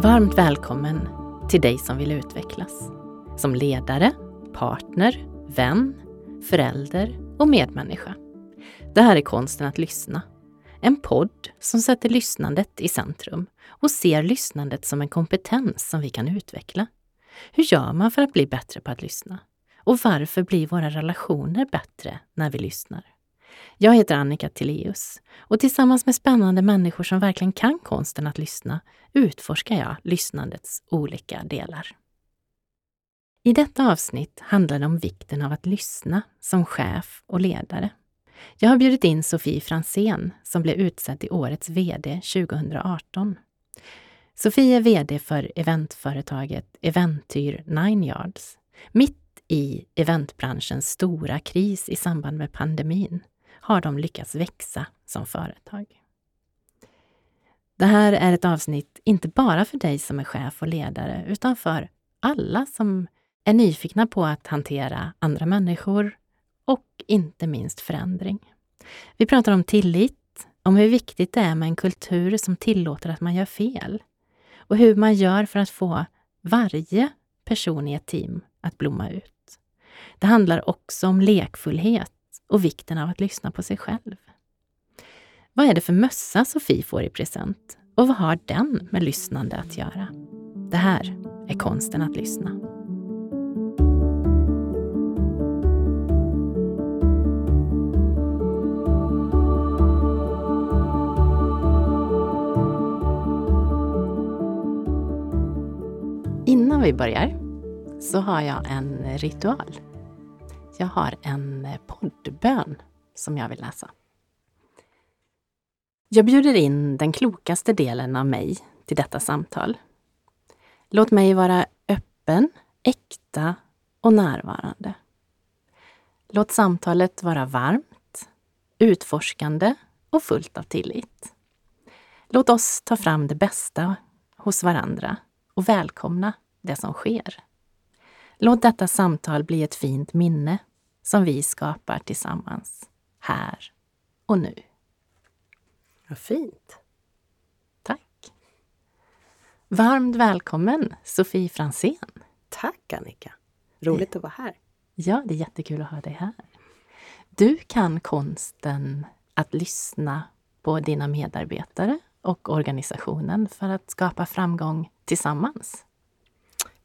Varmt välkommen till dig som vill utvecklas. Som ledare, partner, vän, förälder och medmänniska. Det här är Konsten att lyssna. En podd som sätter lyssnandet i centrum och ser lyssnandet som en kompetens som vi kan utveckla. Hur gör man för att bli bättre på att lyssna? Och varför blir våra relationer bättre när vi lyssnar? Jag heter Annika Tilléus och tillsammans med spännande människor som verkligen kan konsten att lyssna utforskar jag lyssnandets olika delar. I detta avsnitt handlar det om vikten av att lyssna som chef och ledare. Jag har bjudit in Sofie Fransén som blev utsedd till årets VD 2018. Sofie är VD för eventföretaget Eventyr Nine Yards. Mitt i eventbranschens stora kris i samband med pandemin har de lyckats växa som företag. Det här är ett avsnitt inte bara för dig som är chef och ledare, utan för alla som är nyfikna på att hantera andra människor och inte minst förändring. Vi pratar om tillit, om hur viktigt det är med en kultur som tillåter att man gör fel och hur man gör för att få varje person i ett team att blomma ut. Det handlar också om lekfullhet och vikten av att lyssna på sig själv. Vad är det för mössa Sofie får i present? Och vad har den med lyssnande att göra? Det här är konsten att lyssna. Innan vi börjar så har jag en ritual. Jag har en eh, poddbön som jag vill läsa. Jag bjuder in den klokaste delen av mig till detta samtal. Låt mig vara öppen, äkta och närvarande. Låt samtalet vara varmt, utforskande och fullt av tillit. Låt oss ta fram det bästa hos varandra och välkomna det som sker. Låt detta samtal bli ett fint minne som vi skapar tillsammans, här och nu. Vad fint! Tack! Varmt välkommen Sofie Fransén. Tack Annika! Roligt att vara här. Ja, det är jättekul att ha dig här. Du kan konsten att lyssna på dina medarbetare och organisationen för att skapa framgång tillsammans.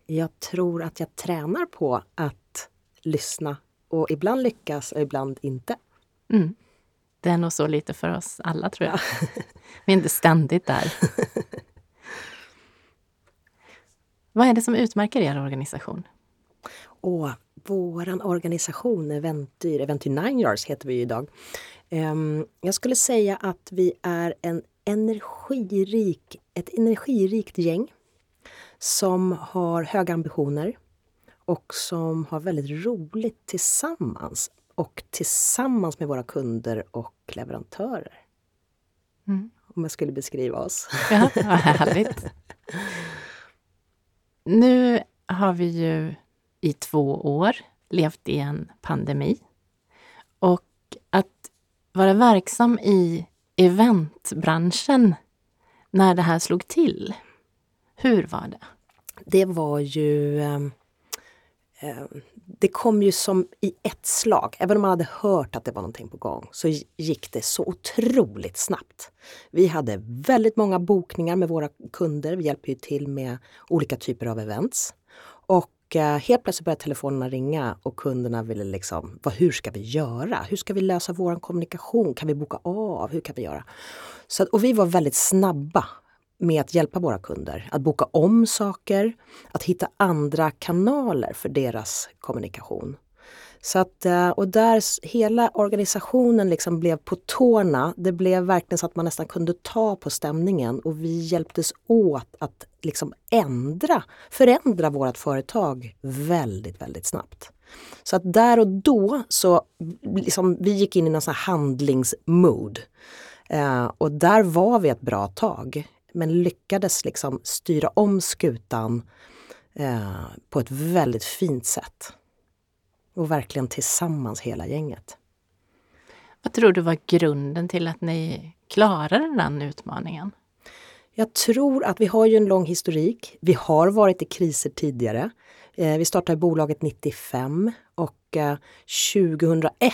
Jag tror att jag tränar på att lyssna och ibland lyckas och ibland inte. Mm. Det är nog så lite för oss alla tror jag. Vi är inte ständigt där. Vad är det som utmärker er organisation? Åh, våran organisation Eventyr, Eventyr Nine Yards heter vi idag. Um, jag skulle säga att vi är en energirik, ett energirikt gäng som har höga ambitioner och som har väldigt roligt tillsammans och tillsammans med våra kunder och leverantörer. Mm. Om jag skulle beskriva oss. Ja, vad härligt! Nu har vi ju i två år levt i en pandemi. Och att vara verksam i eventbranschen när det här slog till, hur var det? Det var ju eh, Eh, Ehm, det kom ju som i ett slag. Även om man hade hört att det var någonting på gång så gick det så otroligt snabbt. Vi hade väldigt många bokningar med våra kunder. Vi hjälper ju till med olika typer av events. Och eh, helt plötsligt började telefonerna ringa och kunderna ville liksom, vad, hur ska vi göra? Hur ska vi lösa vår kommunikation? Kan vi boka av? Hur kan vi göra? Så, och vi var väldigt snabba med att hjälpa våra kunder att boka om saker, att hitta andra kanaler för deras kommunikation. Så att, eh, och där hela organisationen liksom blev på tårna. Det blev verkligen så att man nästan kunde ta på stämningen och vi hjälptes åt att liksom ändra, förändra vårt företag väldigt, väldigt snabbt. Så att där och då så liksom, vi gick in i någon sån handlingsmood. Eh, och där var vi ett bra tag men lyckades liksom styra om skutan eh, på ett väldigt fint sätt. Och verkligen tillsammans hela gänget. Vad tror du var grunden till att ni klarade den utmaningen? Jag tror att vi har ju en lång historik. Vi har varit i kriser tidigare. Eh, vi startade bolaget 95 och eh, 2001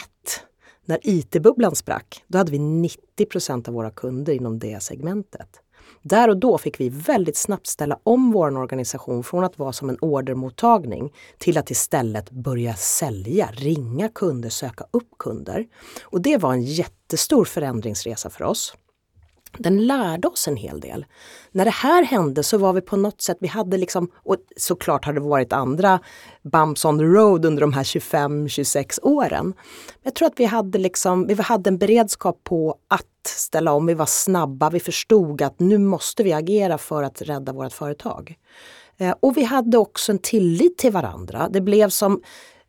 när IT-bubblan sprack, då hade vi 90% av våra kunder inom det segmentet. Där och då fick vi väldigt snabbt ställa om vår organisation från att vara som en ordermottagning till att istället börja sälja, ringa kunder, söka upp kunder. Och det var en jättestor förändringsresa för oss den lärde oss en hel del. När det här hände så var vi på något sätt, vi hade liksom, och såklart har det varit andra bumps on the road under de här 25-26 åren. Jag tror att vi hade, liksom, vi hade en beredskap på att ställa om, vi var snabba, vi förstod att nu måste vi agera för att rädda vårt företag. Eh, och vi hade också en tillit till varandra. Det blev som,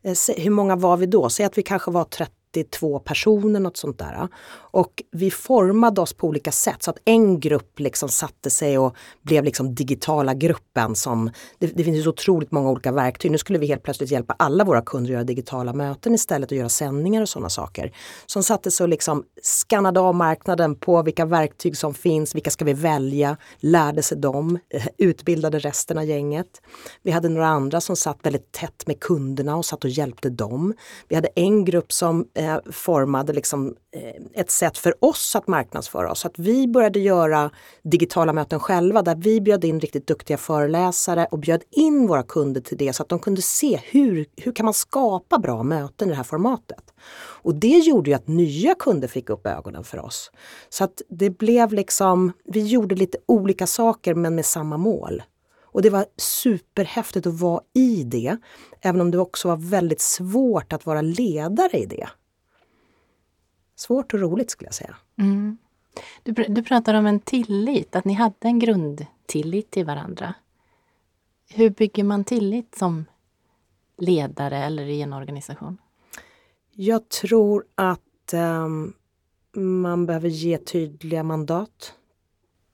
eh, hur många var vi då? Säg att vi kanske var 30 32 personer, något sånt där. Och vi formade oss på olika sätt så att en grupp liksom satte sig och blev liksom digitala gruppen som, det, det finns så otroligt många olika verktyg. Nu skulle vi helt plötsligt hjälpa alla våra kunder att göra digitala möten istället och göra sändningar och sådana saker. Som satte sig och liksom skannade av marknaden på vilka verktyg som finns, vilka ska vi välja, lärde sig dem, utbildade resten av gänget. Vi hade några andra som satt väldigt tätt med kunderna och satt och hjälpte dem. Vi hade en grupp som eh, formade liksom, eh, ett sätt för oss att marknadsföra oss. Att vi började göra digitala möten själva där vi bjöd in riktigt duktiga föreläsare och bjöd in våra kunder till det så att de kunde se hur, hur kan man skapa bra möten i det här formatet. Och det gjorde ju att nya kunder fick upp ögonen för oss. Så att det blev liksom, vi gjorde lite olika saker men med samma mål. Och det var superhäftigt att vara i det, även om det också var väldigt svårt att vara ledare i det. Svårt och roligt skulle jag säga. Mm. Du, du pratar om en tillit, att ni hade en grundtillit till varandra. Hur bygger man tillit som ledare eller i en organisation? Jag tror att um, man behöver ge tydliga mandat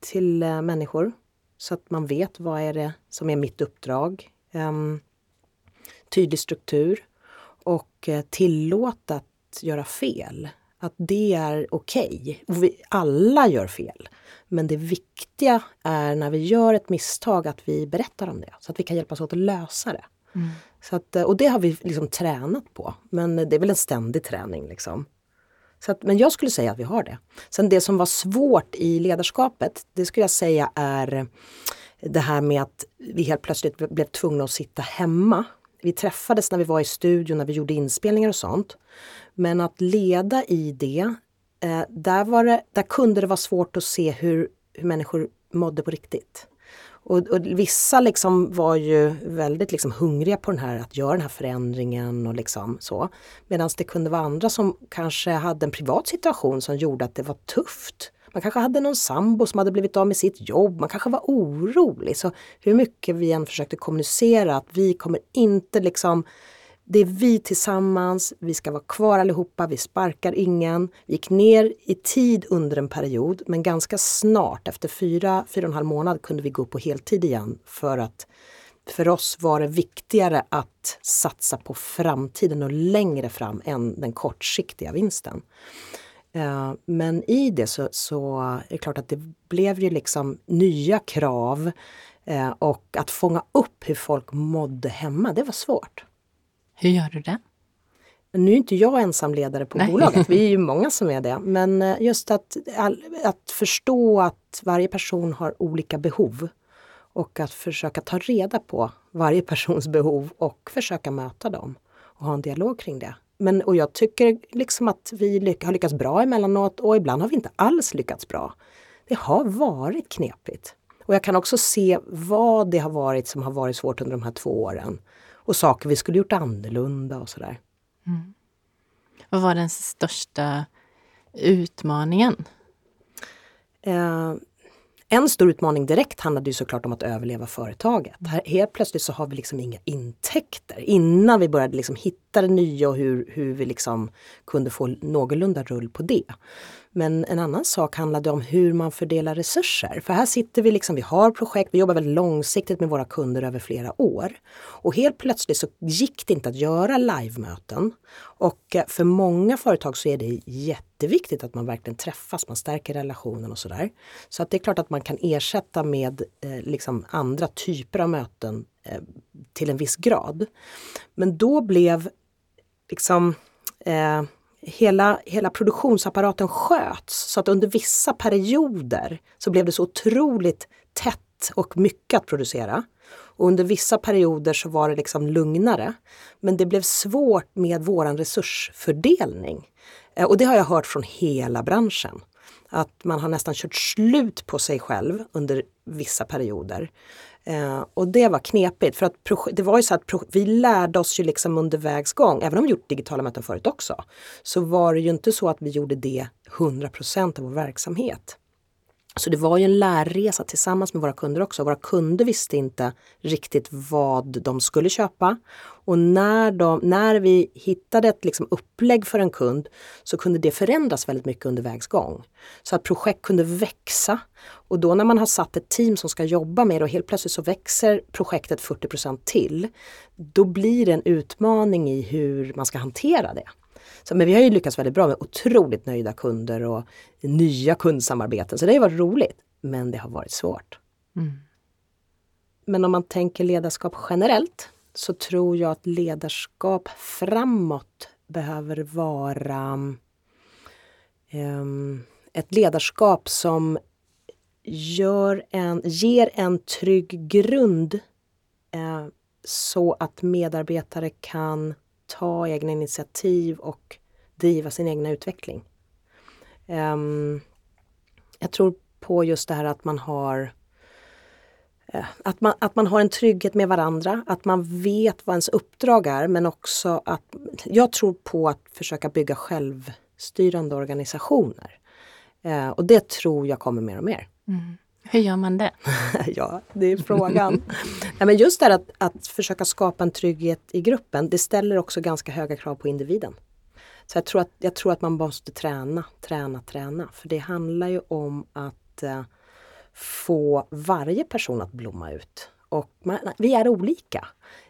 till uh, människor så att man vet vad är det som är mitt uppdrag. Um, tydlig struktur och uh, tillåta att göra fel att det är okej. Okay. alla gör fel. Men det viktiga är när vi gör ett misstag att vi berättar om det så att vi kan hjälpas åt att lösa det. Mm. Så att, och det har vi liksom tränat på. Men det är väl en ständig träning. Liksom. Så att, men jag skulle säga att vi har det. Sen det som var svårt i ledarskapet, det skulle jag säga är det här med att vi helt plötsligt blev tvungna att sitta hemma. Vi träffades när vi var i studion, när vi gjorde inspelningar och sånt. Men att leda i det, eh, där, var det, där kunde det vara svårt att se hur, hur människor mådde på riktigt. Och, och, vissa liksom var ju väldigt liksom hungriga på den här, att göra den här förändringen och liksom så. Medan det kunde vara andra som kanske hade en privat situation som gjorde att det var tufft. Man kanske hade någon sambo som hade blivit av med sitt jobb, man kanske var orolig. Så hur mycket vi än försökte kommunicera att vi kommer inte liksom det är vi tillsammans, vi ska vara kvar allihopa, vi sparkar ingen. Vi gick ner i tid under en period men ganska snart, efter fyra, fyra och en halv månad kunde vi gå upp på heltid igen för att för oss var det viktigare att satsa på framtiden och längre fram än den kortsiktiga vinsten. Eh, men i det så, så är det klart att det blev ju liksom nya krav eh, och att fånga upp hur folk mådde hemma, det var svårt. Hur gör du det? Nu är inte jag ensamledare på Nej. bolaget, vi är ju många som är det. Men eh, just att, att förstå att varje person har olika behov och att försöka ta reda på varje persons behov och försöka möta dem och ha en dialog kring det. Men, och jag tycker liksom att vi har lyckats bra emellanåt och ibland har vi inte alls lyckats bra. Det har varit knepigt. Och jag kan också se vad det har varit som har varit svårt under de här två åren och saker vi skulle gjort annorlunda och sådär. Mm. Vad var den största utmaningen? Eh, en stor utmaning direkt handlade ju såklart om att överleva företaget. Här, helt plötsligt så har vi liksom inga intäkter. Innan vi började liksom hitta testade nya och hur, hur vi liksom kunde få någorlunda rull på det. Men en annan sak handlade om hur man fördelar resurser. För här sitter vi liksom, vi har projekt, vi jobbar väldigt långsiktigt med våra kunder över flera år. Och helt plötsligt så gick det inte att göra livemöten. Och eh, för många företag så är det jätteviktigt att man verkligen träffas, man stärker relationen och sådär. Så att det är klart att man kan ersätta med eh, liksom andra typer av möten eh, till en viss grad. Men då blev liksom eh, hela, hela produktionsapparaten sköts så att under vissa perioder så blev det så otroligt tätt och mycket att producera. Och under vissa perioder så var det liksom lugnare. Men det blev svårt med våran resursfördelning. Eh, och det har jag hört från hela branschen. Att man har nästan kört slut på sig själv under vissa perioder. Eh, och det var knepigt för att det var ju så att vi lärde oss ju liksom under vägs gång, även om vi gjort digitala möten förut också, så var det ju inte så att vi gjorde det 100% av vår verksamhet. Så det var ju en lärresa tillsammans med våra kunder också. Våra kunder visste inte riktigt vad de skulle köpa. Och när, de, när vi hittade ett liksom upplägg för en kund så kunde det förändras väldigt mycket under vägs gång. Så att projekt kunde växa. Och då när man har satt ett team som ska jobba med det och helt plötsligt så växer projektet 40% till. Då blir det en utmaning i hur man ska hantera det. Så, men vi har ju lyckats väldigt bra med otroligt nöjda kunder och nya kundsamarbeten. Så det har varit roligt. Men det har varit svårt. Mm. Men om man tänker ledarskap generellt så tror jag att ledarskap framåt behöver vara um, ett ledarskap som gör en, ger en trygg grund uh, så att medarbetare kan ta egna initiativ och driva sin egna utveckling. Um, jag tror på just det här att man har eh, att man, att man har en trygghet med varandra, att man vet vad ens uppdrag är men också att jag tror på att försöka bygga självstyrande organisationer. Eh, och det tror jag kommer mer och mer. Mm. Hur gör man det? ja, det är frågan. Nej, men just det att, att försöka skapa en trygghet i gruppen, det ställer också ganska höga krav på individen. Så jag tror att, jag tror att man måste träna, träna, träna. För det handlar ju om att eh, få varje person att blomma ut. Och man, vi är olika.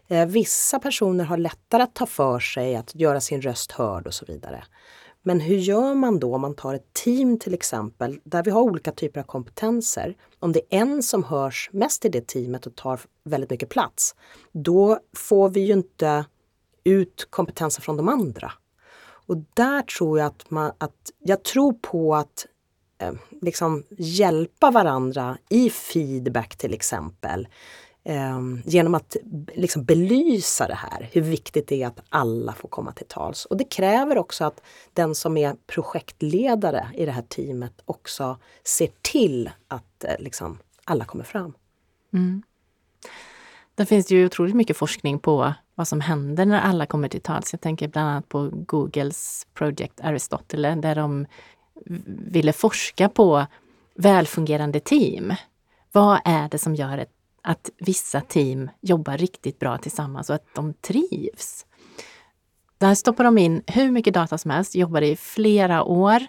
Eh, vissa personer har lättare att ta för sig, att göra sin röst hörd och så vidare. Men hur gör man då om man tar ett team till exempel där vi har olika typer av kompetenser. Om det är en som hörs mest i det teamet och tar väldigt mycket plats, då får vi ju inte ut kompetenser från de andra. Och där tror jag att man, att jag tror på att eh, liksom hjälpa varandra i feedback till exempel. Eh, genom att liksom belysa det här, hur viktigt det är att alla får komma till tals. Och det kräver också att den som är projektledare i det här teamet också ser till att eh, liksom, alla kommer fram. Mm. Det finns ju otroligt mycket forskning på vad som händer när alla kommer till tals. Jag tänker bland annat på Googles Project Aristotle där de ville forska på välfungerande team. Vad är det som gör ett att vissa team jobbar riktigt bra tillsammans och att de trivs. Där stoppar de in hur mycket data som helst, jobbade i flera år.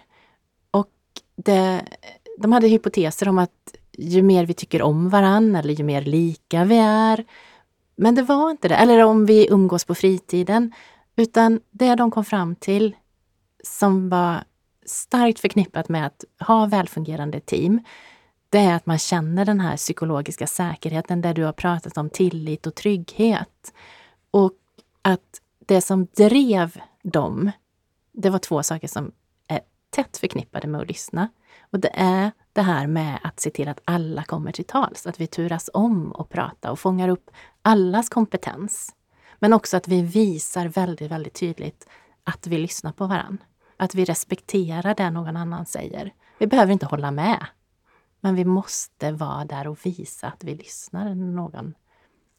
Och det, de hade hypoteser om att ju mer vi tycker om varann eller ju mer lika vi är. Men det var inte det. Eller om vi umgås på fritiden. Utan det de kom fram till som var starkt förknippat med att ha välfungerande team, det är att man känner den här psykologiska säkerheten där du har pratat om tillit och trygghet. Och att det som drev dem, det var två saker som är tätt förknippade med att lyssna. Och det är det här med att se till att alla kommer till tals, att vi turas om och prata och fångar upp allas kompetens. Men också att vi visar väldigt, väldigt tydligt att vi lyssnar på varann. Att vi respekterar det någon annan säger. Vi behöver inte hålla med. Men vi måste vara där och visa att vi lyssnar när någon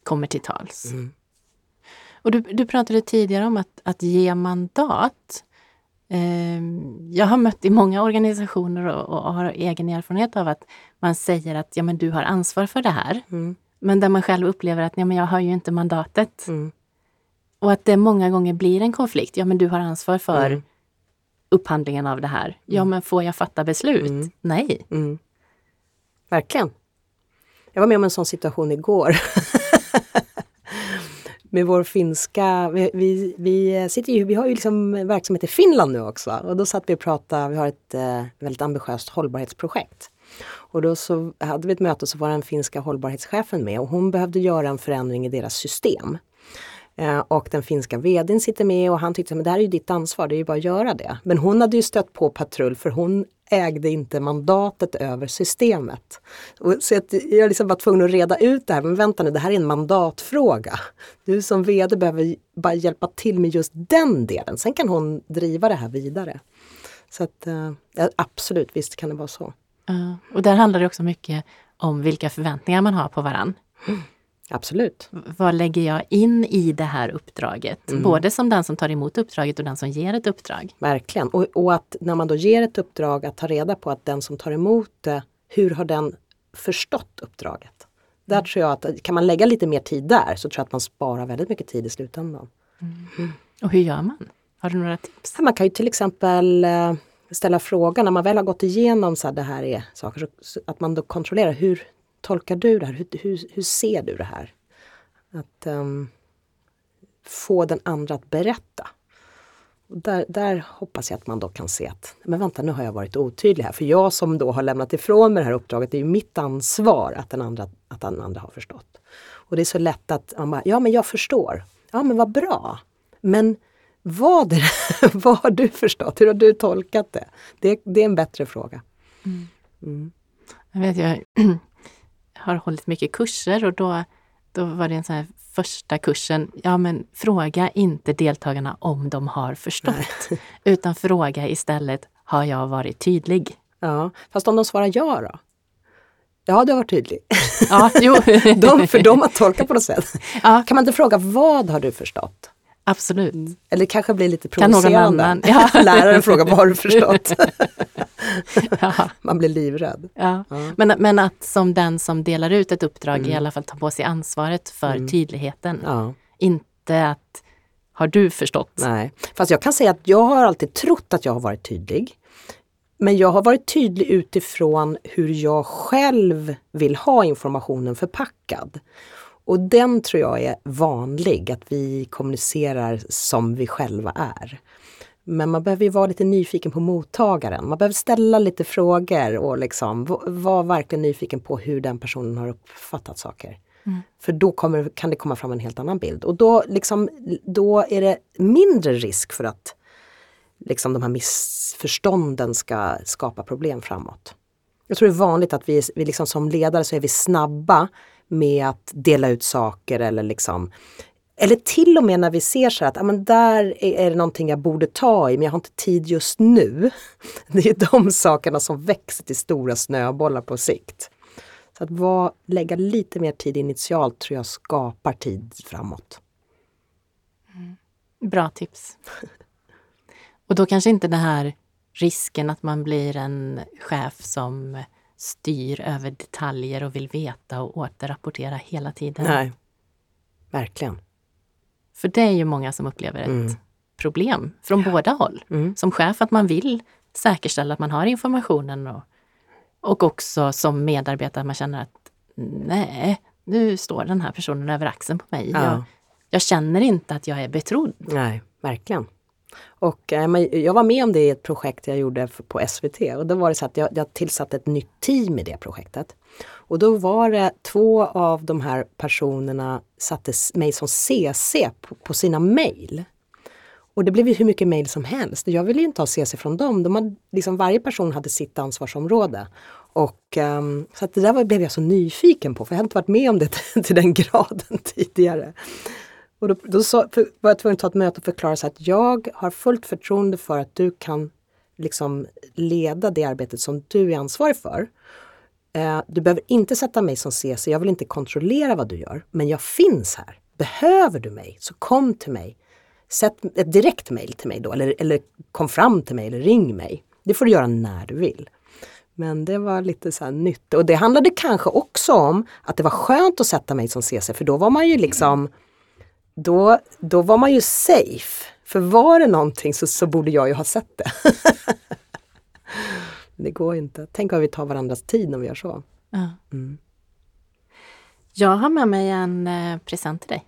kommer till tals. Mm. Och du, du pratade tidigare om att, att ge mandat. Eh, jag har mött i många organisationer och, och, har egen erfarenhet av att man säger att ja, men du har ansvar för det här. Mm. Men där man själv upplever att ja, men jag har ju inte mandatet. Mm. Och att det många gånger blir en konflikt. Ja men du har ansvar för Mm. upphandlingen av det här. Ja men får jag fatta beslut? Mm. Nej. Verkligen. Jag var med om en sån situation igår. Med vår finska, vi, vi, vi, sitter ju, vi har ju liksom verksamhet i Finland nu också och då satt vi och pratade, vi har ett eh, väldigt ambitiöst hållbarhetsprojekt. Och då så hade vi ett möte och så var den finska hållbarhetschefen med och hon behövde göra en förändring i deras system. Eh, och den finska vdn sitter med och han tyckte att det här är ju ditt ansvar, det är ju bara att göra det. Men hon hade ju stött på patrull för hon ägde inte mandatet över systemet. Och så att jag liksom var tvungen att reda ut det här, men vänta nu, det här är en mandatfråga. Du som vd behöver bara hjälpa till med just den delen, sen kan hon driva det här vidare. Så att eh, ja, absolut, visst kan det vara så. Uh, och där handlar det också mycket om vilka förväntningar man har på varann. Absolut. Vad lägger jag in i det här uppdraget? Mm. Både som den som tar emot uppdraget och den som ger ett uppdrag. Verkligen. Och, och att när man då ger ett uppdrag att ta reda på att den som tar emot det, hur har den förstått uppdraget? Där tror jag att kan man lägga lite mer tid där så tror jag att man sparar väldigt mycket tid i slutändan. Och hur gör man? Har du några tips? Man kan ju till exempel eh, ställa frågan när man väl har gått igenom så här, det här är saker, så att man då kontrollerar hur tolkar du det här? Hur, hur, hur ser du det här? Att ehm, få den andra att berätta. Och där, där hoppas jag att man då kan se att, men vänta nu har jag varit otydlig här. För jag som då har lämnat ifrån mig det här uppdraget, det är ju mitt ansvar att den andra, att den andra har förstått. Och det är så lätt att man bara, ja men jag förstår. Ja men vad bra. Men vad, det, vad har du förstått? Hur har du tolkat det? Det, det är en bättre fråga. Mm. Jag vet, jag har hållit mycket kurser och då, då var det en sån här första kursen, ja men fråga inte deltagarna om de har förstått, utan fråga istället, har jag varit tydlig? Ja, fast om de svarar ja då? Ja, du har varit tydlig. Ja, jo. De, för de har tolkat på något sätt. ja, Kan man inte fråga vad har du förstått? Absolut. Eller det kanske blir lite Kan någon provocerande. annan- Ja. Läraren frågar vad har du förstått? Ja, Man blir livrädd. ja. Men, men att som den som delar ut ett uppdrag Mm. i alla fall ta på sig ansvaret för tydligheten. Ja, Inte att, har du förstått? nej. Fast jag kan säga att jag har alltid trott att jag har varit tydlig. Men jag har varit tydlig utifrån hur jag själv vill ha informationen förpackad. Och den tror jag är vanlig, att vi kommunicerar som vi själva är. Men man behöver ju vara lite nyfiken på mottagaren. Man behöver ställa lite frågor och liksom vara verkligen nyfiken på hur den personen har uppfattat saker. För då kommer, kan det komma fram en helt annan bild. Och då, liksom, då är det mindre risk för att liksom, de här missförstånden ska skapa problem framåt. Jag tror det är vanligt att vi, vi liksom som ledare så är vi snabba med att dela ut saker eller liksom eller till och med när vi ser så här att ah, men där är, det någonting jag borde ta i men jag har inte tid just nu. Det är de sakerna som växer till stora snöbollar på sikt. Så att var, lägga lite mer tid initialt tror jag skapar tid framåt. Bra tips. Och då kanske inte den här risken att man blir en chef som styr över detaljer och vill veta och återrapportera hela tiden. Nej, verkligen. För det är ju många som upplever ett problem från båda håll. Mm. Som chef att man vill säkerställa att man har informationen och, och också som medarbetare att man känner att nej, nu står den här personen över axeln på mig. Ja. Jag, jag känner inte att jag är betrodd. Nej, verkligen. Och eh, jag var med om det i ett projekt jag gjorde på SVT och då var det så att jag, jag tillsatte ett nytt team i det projektet. Och då var det två av de här personerna satte mig som CC på, på sina mejl. Och det blev ju hur mycket mejl som helst. Jag ville ju inte ha CC från dem. De hade, liksom, varje person hade sitt ansvarsområde. Och, um, så att det där var, blev jag så nyfiken på för jag hade inte varit med om det till den graden tidigare. Och då, då sa, för, var jag tvungen att ta ett möte och förklara så att jag har fullt förtroende för att du kan liksom leda det arbetet som du är ansvarig för. Eh, du behöver inte sätta mig som CC, jag vill inte kontrollera vad du gör, men jag finns här. Behöver du mig så kom till mig. Sätt ett direkt mejl till mig då eller, eller kom fram till mig eller ring mig. Det får du göra när du vill. Men det var lite så här nytt och det handlade kanske också om att det var skönt att sätta mig som CC för då var man ju liksom då, då var man ju safe. För var det någonting så, så borde jag ju ha sett det. det går ju inte. Tänk vad vi tar varandras tid när vi gör så. Ja. Mm. Jag har med mig en eh, present till dig.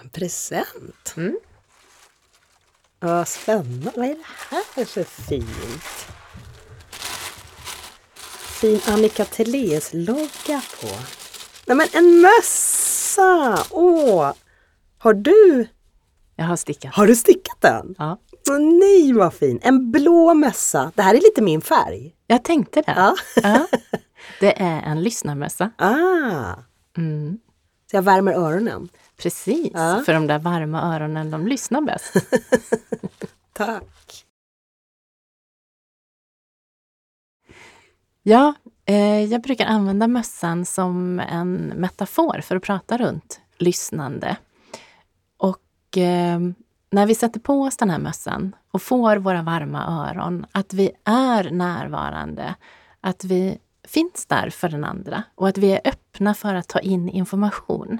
En present? Mm. Vad spännande. Vad är det här för fint? Fin Annika Thelés logga på. Nej men en mössa! Åh! Har du, Jag har stickat. har du stickat den? Ja. Nej vad fin! En blå mössa. Det här är lite min färg. Jag tänkte det. Ja. Ja. Det är en lyssnarmössa. Ah! Mm. Så jag värmer öronen. Precis, Ja. för de där varma öronen de lyssnar bäst. Tack! Ja, eh, jag brukar använda mössan som en metafor för att prata runt lyssnande. Och eh, när vi sätter på oss den här mössan och får våra varma öron, att vi är närvarande, att vi finns där för den andra och att vi är öppna för att ta in information.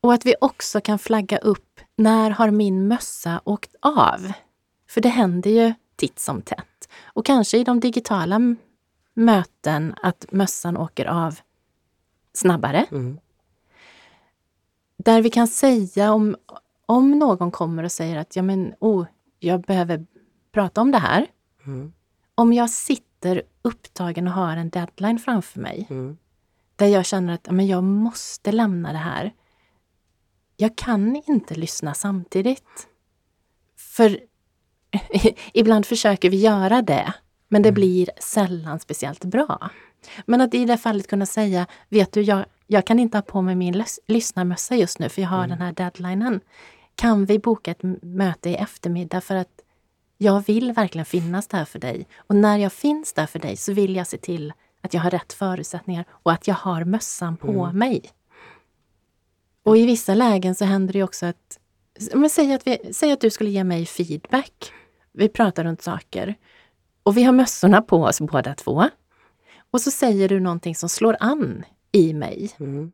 Och att vi också kan flagga upp, när har min mössa åkt av? För det händer ju titt som tätt. Och kanske i de digitala möten att mössan åker av snabbare. Mm. Där vi kan säga om, om någon kommer och säger att ja, men, oh, jag behöver prata om det här. Mm. Om jag sitter upptagen och har en deadline framför mig Mm. där jag känner att ja, men jag måste lämna det här. Jag kan inte lyssna samtidigt. För ibland försöker vi göra det, men det blir sällan speciellt bra. Men att i det fallet kunna säga, vet du, jag, jag kan inte ha på mig min lys- lyssnarmössa just nu för jag har den här deadlinen. Kan vi boka ett möte i eftermiddag för att jag vill verkligen finnas där för dig. Och när jag finns där för dig så vill jag se till att jag har rätt förutsättningar och att jag har mössan på mig. Och i vissa lägen så händer det också att, men säg, att vi, säg att du skulle ge mig feedback. Vi pratar runt saker. Och vi har mössorna på oss båda två. Och så säger du någonting som slår an i mig. Mm.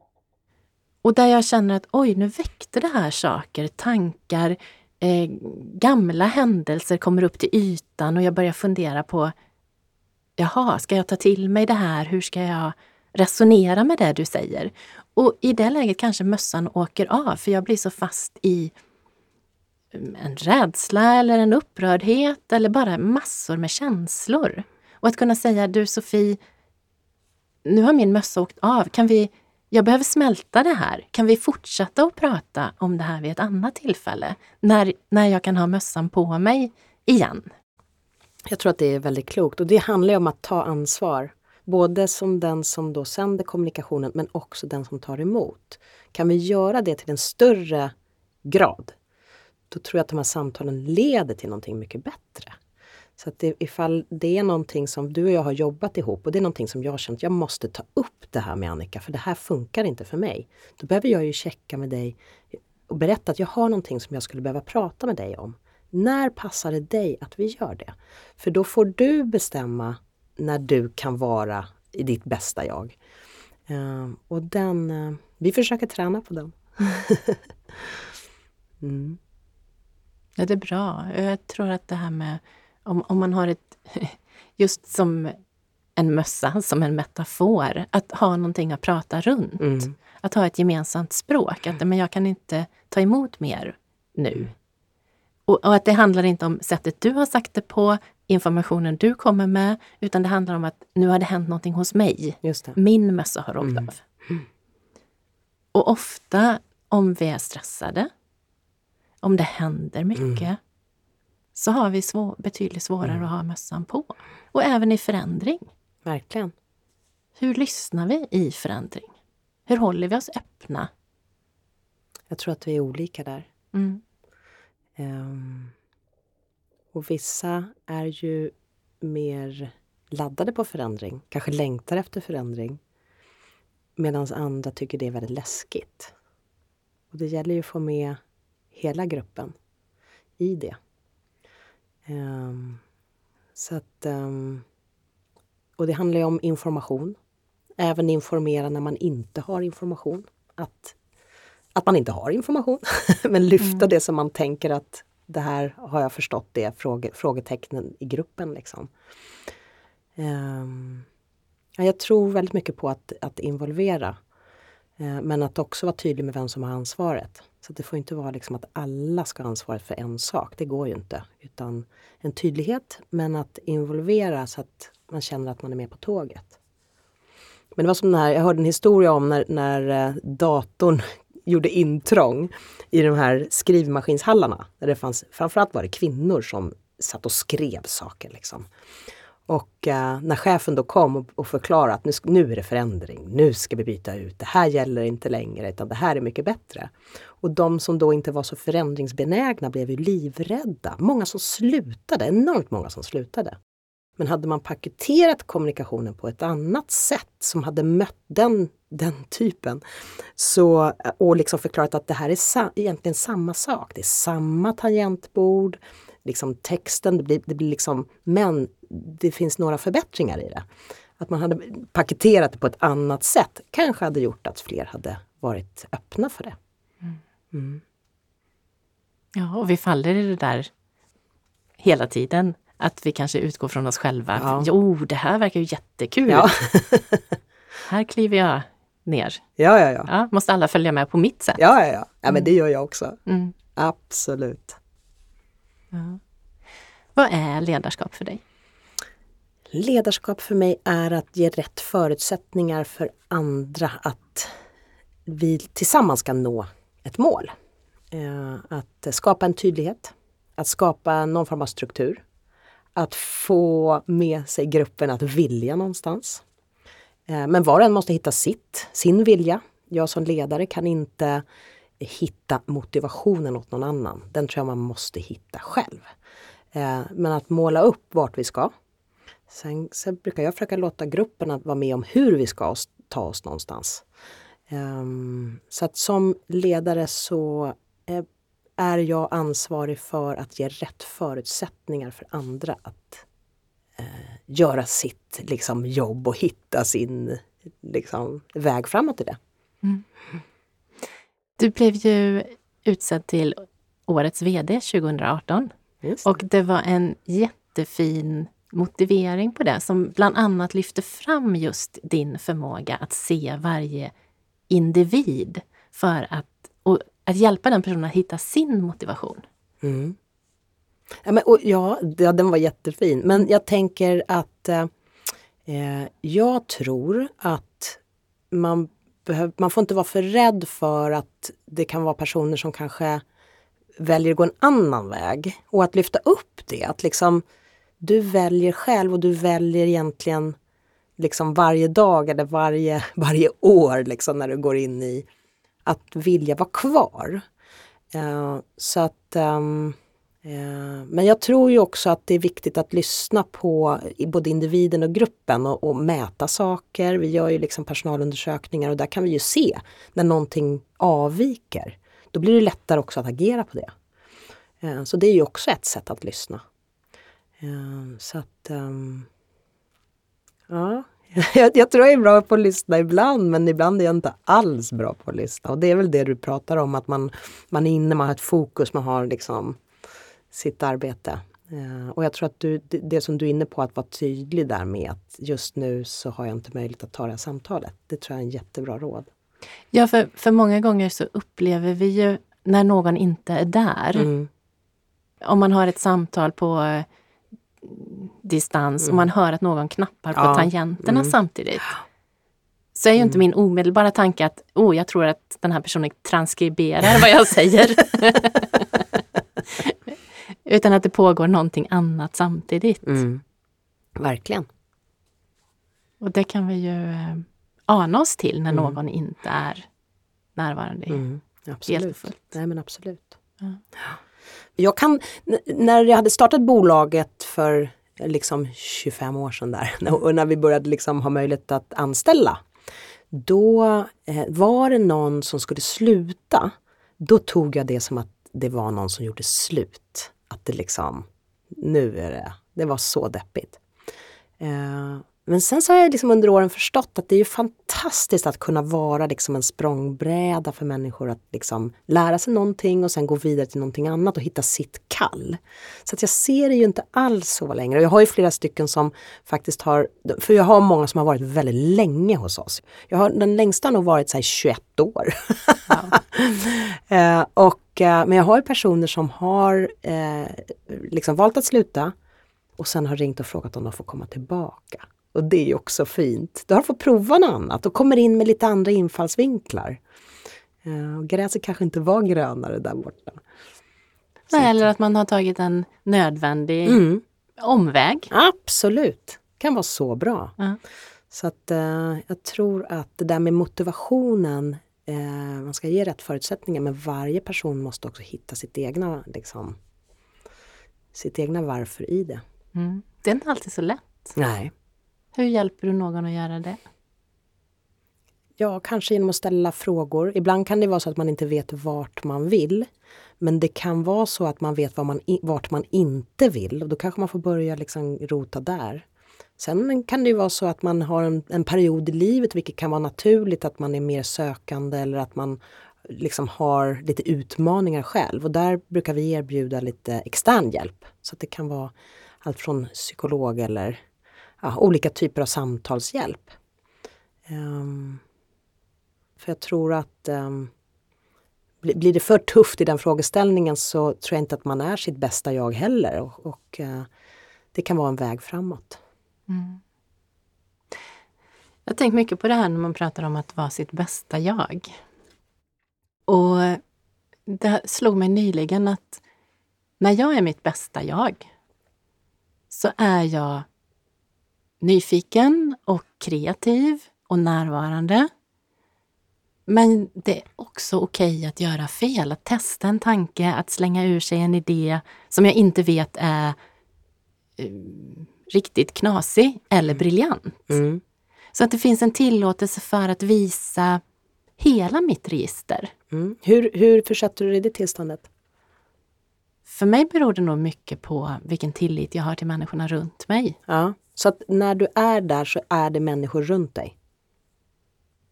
Och där jag känner att oj, nu väckte det här saker, tankar, eh, gamla händelser kommer upp till ytan och jag börjar fundera på Jaha, ska jag ta till mig det här? Hur ska jag resonera med det du säger? Och i det läget kanske mössan åker av för jag blir så fast i mm, en rädsla eller en upprördhet eller bara massor med känslor. Och att kunna säga du Sofie, nu har min mössa åkt av. Kan vi, jag behöver smälta det här. Kan vi fortsätta att prata om det här vid ett annat tillfälle? När, när jag kan ha mössan på mig igen. Jag tror att det är väldigt klokt och det handlar ju om att ta ansvar. Både som den som då sänder kommunikationen men också den som tar emot. Kan vi göra det till en större grad, då tror jag att de här samtalen leder till någonting mycket bättre. Så att det, ifall det är någonting som du och jag har jobbat ihop och det är någonting som jag har känt, jag måste ta upp det här med Annika för det här funkar inte för mig. Då behöver jag ju checka med dig och berätta att jag har någonting som jag skulle behöva prata med dig om. När passar det dig att vi gör det? För då får du bestämma när du kan vara i ditt bästa jag. Uh, och den, uh, vi försöker träna på den. mm. Ja, det är bra. Jag tror att det här med om, om man har ett, just som en mössa, som en metafor, att ha någonting att prata runt. Mm. Att ha ett gemensamt språk, att men jag kan inte ta emot mer nu. Och, och att det handlar inte om sättet du har sagt det på, informationen du kommer med, utan det handlar om att nu har det hänt någonting hos mig. Min mössa har åkt Mm. av. Och ofta om vi är stressade, om det händer mycket, Mm. Så har vi svår, betydligt svårare att ha mössan på. Och även i förändring. Verkligen. Hur lyssnar vi i förändring? Hur håller vi oss öppna? Jag tror att vi är olika där. Mm. Ehm, och vissa är ju mer laddade på förändring, kanske längtar efter förändring. Medan andra tycker det är väldigt läskigt. Och det gäller ju att få med hela gruppen i det. Ehm, så att, ehm, och det handlar ju om information. Även informera när man inte har information. Att, att man inte har information. Men lyfta mm. det som man tänker att det här har jag förstått det, fråge, frågetecknen i gruppen. Liksom. Um, ja, jag tror väldigt mycket på att, att involvera. Uh, men att också vara tydlig med vem som har ansvaret. Så det får inte vara liksom att alla ska ha ansvaret för en sak, det går ju inte. Utan en tydlighet, men att involvera så att man känner att man är med på tåget. Men det var som den här, jag hörde en historia om när, när eh, datorn gjorde intrång i de här skrivmaskinshallarna. Där det fanns, framförallt var det kvinnor som satt och skrev saker. Liksom. Och eh, när chefen då kom och, och förklarade att nu, nu är det förändring, nu ska vi byta ut, det här gäller inte längre utan det här är mycket bättre. Och de som då inte var så förändringsbenägna blev ju livrädda. Många som slutade, enormt många som slutade. Men hade man paketerat kommunikationen på ett annat sätt som hade mött den, den typen så, eh, och liksom förklarat att det här är sa egentligen samma sak. Det är samma tangentbord, liksom texten, det blir, det blir liksom, men det finns några förbättringar i det. Att man hade paketerat det på ett annat sätt kanske hade gjort att fler hade varit öppna för det. Mm. Mm. Ja, och vi faller i det där hela tiden. Att vi kanske utgår från oss själva. Ja. Jo, det här verkar ju jättekul. Ja. här kliver jag ner. Ja, ja, ja, ja. Måste alla följa med på mitt sätt? Ja, ja, ja. ja men det gör jag också. Mm. Absolut. Ja. Vad är ledarskap för dig? Ledarskap för mig är att ge rätt förutsättningar för andra att vi tillsammans ska nå ett mål. Eh, att skapa en tydlighet, att skapa någon form av struktur, att få med sig gruppen att vilja någonstans. Eh, men var och en måste hitta sitt, sin vilja. Jag som ledare kan inte hitta motivationen åt någon annan. Den tror jag man måste hitta själv. Eh, men att måla upp vart vi ska. Sen, sen brukar jag försöka låta gruppen vara med om hur vi ska ta oss någonstans. Um, så att som ledare så eh, är jag ansvarig för att ge rätt förutsättningar för andra att eh, göra sitt liksom, jobb och hitta sin liksom, väg framåt i det. Mm. Du blev ju utsedd till Årets VD 2018. Det. Och det var en jättefin motivering på det som bland annat lyfter fram just din förmåga att se varje individ för att, och att hjälpa den personen att hitta sin motivation. Mm. Ja, men, och, ja, ja, den var jättefin. Men jag tänker att eh, eh, jag tror att man, behöv, man får inte vara för rädd för att det kan vara personer som kanske väljer att gå en annan väg. Och att lyfta upp det. Att liksom, du väljer själv och du väljer egentligen liksom varje dag eller varje, varje år liksom när du går in i att vilja vara kvar. Uh, så att um, uh, Men jag tror ju också att det är viktigt att lyssna på både individen och gruppen och, och, mäta saker. Vi gör ju liksom personalundersökningar och där kan vi ju se när någonting avviker. Då blir det lättare också att agera på det. Uh, så det är ju också ett sätt att lyssna så att um, Ja, jag, jag, tror jag är bra på att lyssna ibland men ibland är jag inte alls bra på att lyssna. Och det är väl det du pratar om, att man, man är inne, man har ett fokus, man har liksom sitt arbete. Uh, och jag tror att du, det, det, som du är inne på, att vara tydlig där med att just nu så har jag inte möjlighet att ta det här samtalet. Det tror jag är en jättebra råd. Ja, för, för många gånger så upplever vi ju när någon inte är där. Mm. Om man har ett samtal på distans mm. och man hör att någon knappar på ja. tangenterna mm. samtidigt. Så är ju inte mm. min omedelbara tanke att oh, jag tror att den här personen transkriberar vad jag säger. Utan att det pågår någonting annat samtidigt. Mm. Verkligen. Och det kan vi ju eh, ana oss till när mm. någon inte är närvarande. Mm. Absolut. Nej men absolut. Ja. Jag kan, när jag hade startat bolaget för liksom 25 år sedan där och när vi började liksom ha möjlighet att anställa. Då eh, var det någon som skulle sluta. Då tog jag det som att det var någon som gjorde slut. Att det liksom, nu är det, det var så deppigt. Eh, men sen så har jag liksom under åren förstått att det är ju fantastiskt att kunna vara liksom en språngbräda för människor att liksom lära sig någonting och sen gå vidare till någonting annat och hitta sitt kall. Så att jag ser det ju inte alls så längre. Jag har ju flera stycken som faktiskt har, för jag har många som har varit väldigt länge hos oss. Jag har, den längsta har nog varit så 21 år. Ja. eh, och, eh, men jag har ju personer som har eh, liksom valt att sluta och sen har ringt och frågat om de får komma tillbaka. Och det är också fint. Du har fått prova något annat och kommer in med lite andra infallsvinklar. Uh, gräset kanske inte var grönare där borta. Nej, eller att man har tagit en nödvändig mm. omväg. Absolut, kan vara så bra. Uh. Så att uh, jag tror att det där med motivationen, uh, man ska ge rätt förutsättningar men varje person måste också hitta sitt egna, liksom, sitt egna varför i det. Mm. Det är inte alltid så lätt. Nej. Hur hjälper du någon att göra det? Ja, kanske genom att ställa frågor. Ibland kan det vara så att man inte vet vart man vill. Men det kan vara så att man vet vad man, vart man inte vill och då kanske man får börja liksom rota där. Sen kan det ju vara så att man har en, en, period i livet, vilket kan vara naturligt, att man är mer sökande eller att man liksom har lite utmaningar själv. Och där brukar vi erbjuda lite extern hjälp. Så att det kan vara allt från psykolog eller ja, olika typer av samtalshjälp. Um, för jag tror att um, blir det för tufft i den frågeställningen så tror jag inte att man är sitt bästa jag heller. Och, och uh, det kan vara en väg framåt. Mm. Jag har tänkt mycket på det här när man pratar om att vara sitt bästa jag. Och det slog mig nyligen att när jag är mitt bästa jag så är jag nyfiken och kreativ och närvarande. Men det är också okej att göra fel, att testa en tanke, att slänga ur sig en idé som jag inte vet är uh, riktigt knasig eller mm. briljant. Mm. Så att det finns en tillåtelse för att visa hela mitt register. Mm. Hur, hur försätter du dig i det tillståndet? För mig beror det nog mycket på vilken tillit jag har till människorna runt mig. Ja. Så att när du är där så är det människor runt dig?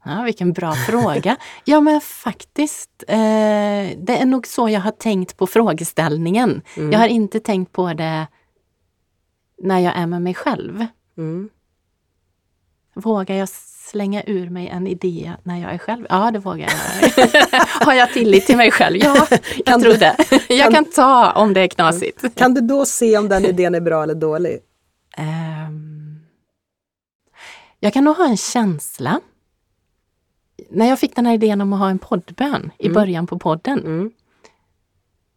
Ja, vilken bra fråga. Ja men faktiskt, eh, det är nog så jag har tänkt på frågeställningen. Mm. Jag har inte tänkt på det när jag är med mig själv. Mm. Vågar jag slänga ur mig en idé när jag är själv? Ja, det vågar jag. har jag tillit till mig själv? Ja, jag kan tror du, det. Jag kan, kan ta om det är knasigt. Kan du då se om den idén är bra eller dålig? Um, jag kan nog ha en känsla. När jag fick den här idén om att ha en poddbön i mm. början på podden mm.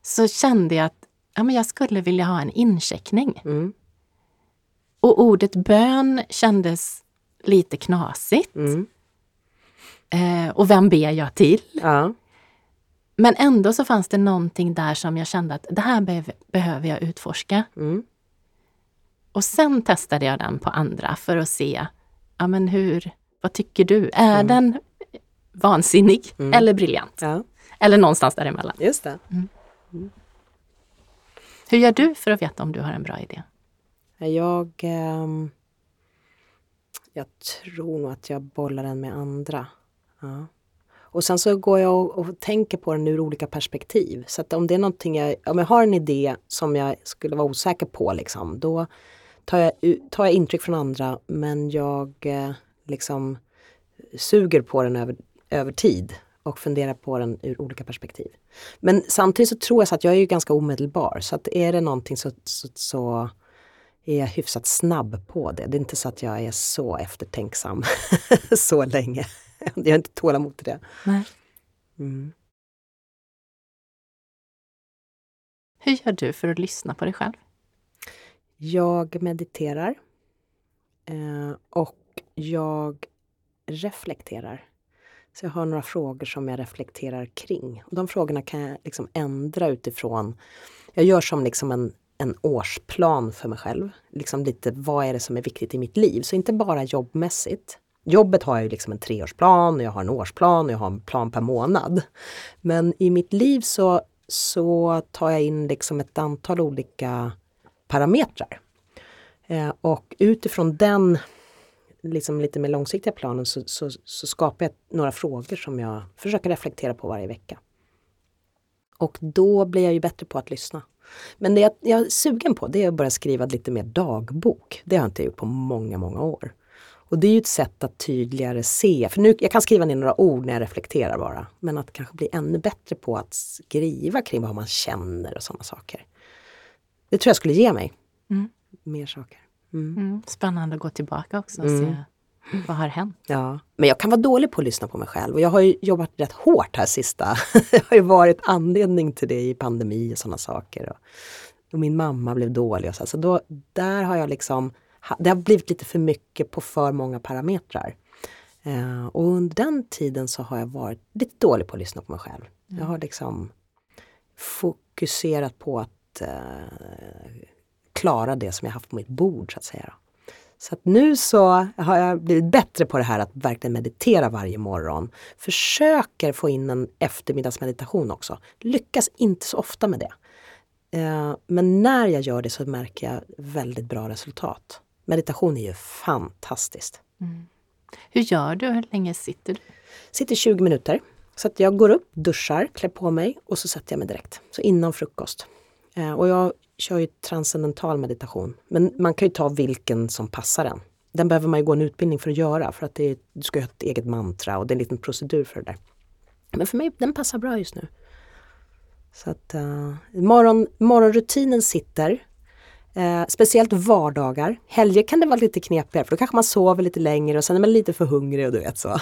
så kände jag att ja, men jag skulle vilja ha en incheckning. Mm. Och ordet bön kändes lite knasigt. Mm. Eh, och vem ber jag till? Ja. Men ändå så fanns det någonting där som jag kände att det här be behöver jag utforska. Mm. Och sen testade jag den på andra för att se, ja men hur, vad tycker du? Är mm. den vansinnig mm. eller briljant? Ja. Eller någonstans däremellan. Just det. Mm. mm. Hur gör du för att veta om du har en bra idé? Jag, eh, jag tror nog att jag bollar den med andra. Ja. Och sen så går jag och, och, tänker på den ur olika perspektiv. Så att om det är någonting jag, om jag har en idé som jag skulle vara osäker på liksom, då tar jag, tar jag intryck från andra men jag eh, liksom suger på den över, över tid och funderar på den ur olika perspektiv. Men samtidigt så tror jag så att jag är ju ganska omedelbar så att är det någonting så, så, så är jag hyfsat snabb på det. Det är inte så att jag är så eftertänksam så länge. Jag har inte tålamod till det. Nej. Mm. Hur gör du för att lyssna på dig själv? Jag mediterar. Eh, och jag reflekterar. Så jag har några frågor som jag reflekterar kring. Och de frågorna kan jag liksom ändra utifrån... Jag gör som liksom en, en årsplan för mig själv. Liksom lite, vad är det som är viktigt i mitt liv? Så inte bara jobbmässigt. Jobbet har jag ju liksom en treårsplan, jag har en årsplan och jag har en plan per månad. Men i mitt liv så, så tar jag in liksom ett antal olika parametrar. Eh, och utifrån den liksom lite mer långsiktiga planen så, så, så skapar jag några frågor som jag försöker reflektera på varje vecka. Och då blir jag ju bättre på att lyssna. Men det jag, jag är sugen på det är att börja skriva lite mer dagbok. Det har jag inte gjort på många, många år. Och det är ju ett sätt att tydligare se, för nu, jag kan skriva ner några ord när jag reflekterar bara, men att kanske bli ännu bättre på att skriva kring vad man känner och sådana saker. Det tror jag skulle ge mig mm. mer saker. Mm. Mm. Spännande att gå tillbaka också och mm. se vad har hänt? Ja, men jag kan vara dålig på att lyssna på mig själv och jag har ju jobbat rätt hårt här sista. det har ju varit anledning till det i pandemi och sådana saker. Och, och, min mamma blev dålig och så. Så då, där har jag liksom, det har blivit lite för mycket på för många parametrar. Uh, och under den tiden så har jag varit lite dålig på att lyssna på mig själv. Mm. Jag har liksom fokuserat på att uh, klara det som jag haft på mitt bord så att säga. Så att nu så har jag blivit bättre på det här att verkligen meditera varje morgon. Försöker få in en eftermiddagsmeditation också. Lyckas inte så ofta med det. Eh, men när jag gör det så märker jag väldigt bra resultat. Meditation är ju fantastiskt. Mm. Hur gör du? Hur länge sitter du? Sitter 20 minuter. Så att jag går upp, duschar, klär på mig och så sätter jag mig direkt. Så innan frukost. Eh, och jag kör ju transcendental meditation. Men man kan ju ta vilken som passar en. Den behöver man ju gå en utbildning för att göra för att det är, du ska ha ett eget mantra och det är en liten procedur för det där. Men för mig, den passar bra just nu. Så att uh, morgon, morgonrutinen sitter. Uh, speciellt vardagar. Helger kan det vara lite knepigare för då kanske man sover lite längre och sen är man lite för hungrig och du vet så. uh,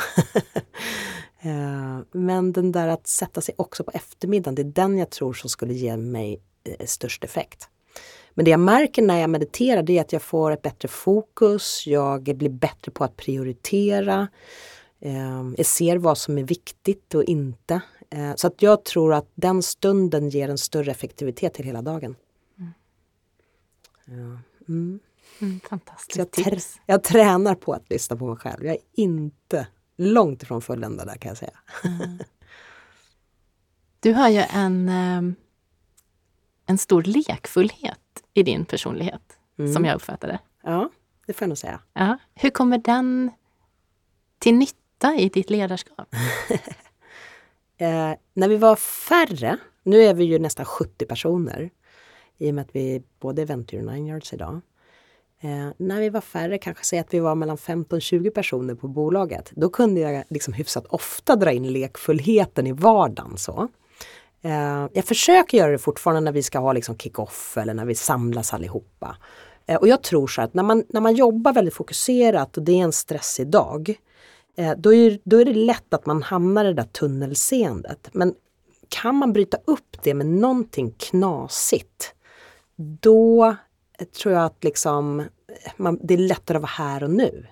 men den där att sätta sig också på eftermiddagen, det är den jag tror som skulle ge mig störst effekt. Men det jag märker när jag mediterar det är att jag får ett bättre fokus, jag blir bättre på att prioritera. Ehm, jag ser vad som är viktigt och inte. Eh, så att jag tror att den stunden ger en större effektivitet till hela dagen. Mm. Mm. Mm, fantastiskt jag, trä jag, tränar på att lyssna på mig själv. Jag är inte långt ifrån fulländad där kan jag säga. Mm. Du har ju en ehm, en stor lekfullhet i din personlighet, mm. som jag uppfattar det. Ja, det får jag nog säga. Ja. Hur kommer den till nytta i ditt ledarskap? eh, när vi var färre, nu är vi ju nästan 70 personer, i och med att vi både är Venture Nine Yards idag. Eh, när vi var färre, kanske säga att vi var mellan 15-20 personer på bolaget, då kunde jag liksom hyfsat ofta dra in lekfullheten i vardagen. Så. Eh, jag försöker göra det fortfarande när vi ska ha liksom kick-off eller när vi samlas allihopa. Eh, och jag tror så att när man, när man jobbar väldigt fokuserat och det är en stressig dag, eh, då, är, då är det lätt att man hamnar i det där tunnelseendet. Men kan man bryta upp det med någonting knasigt, då tror jag att liksom, eh, man, det är lättare att vara här och nu.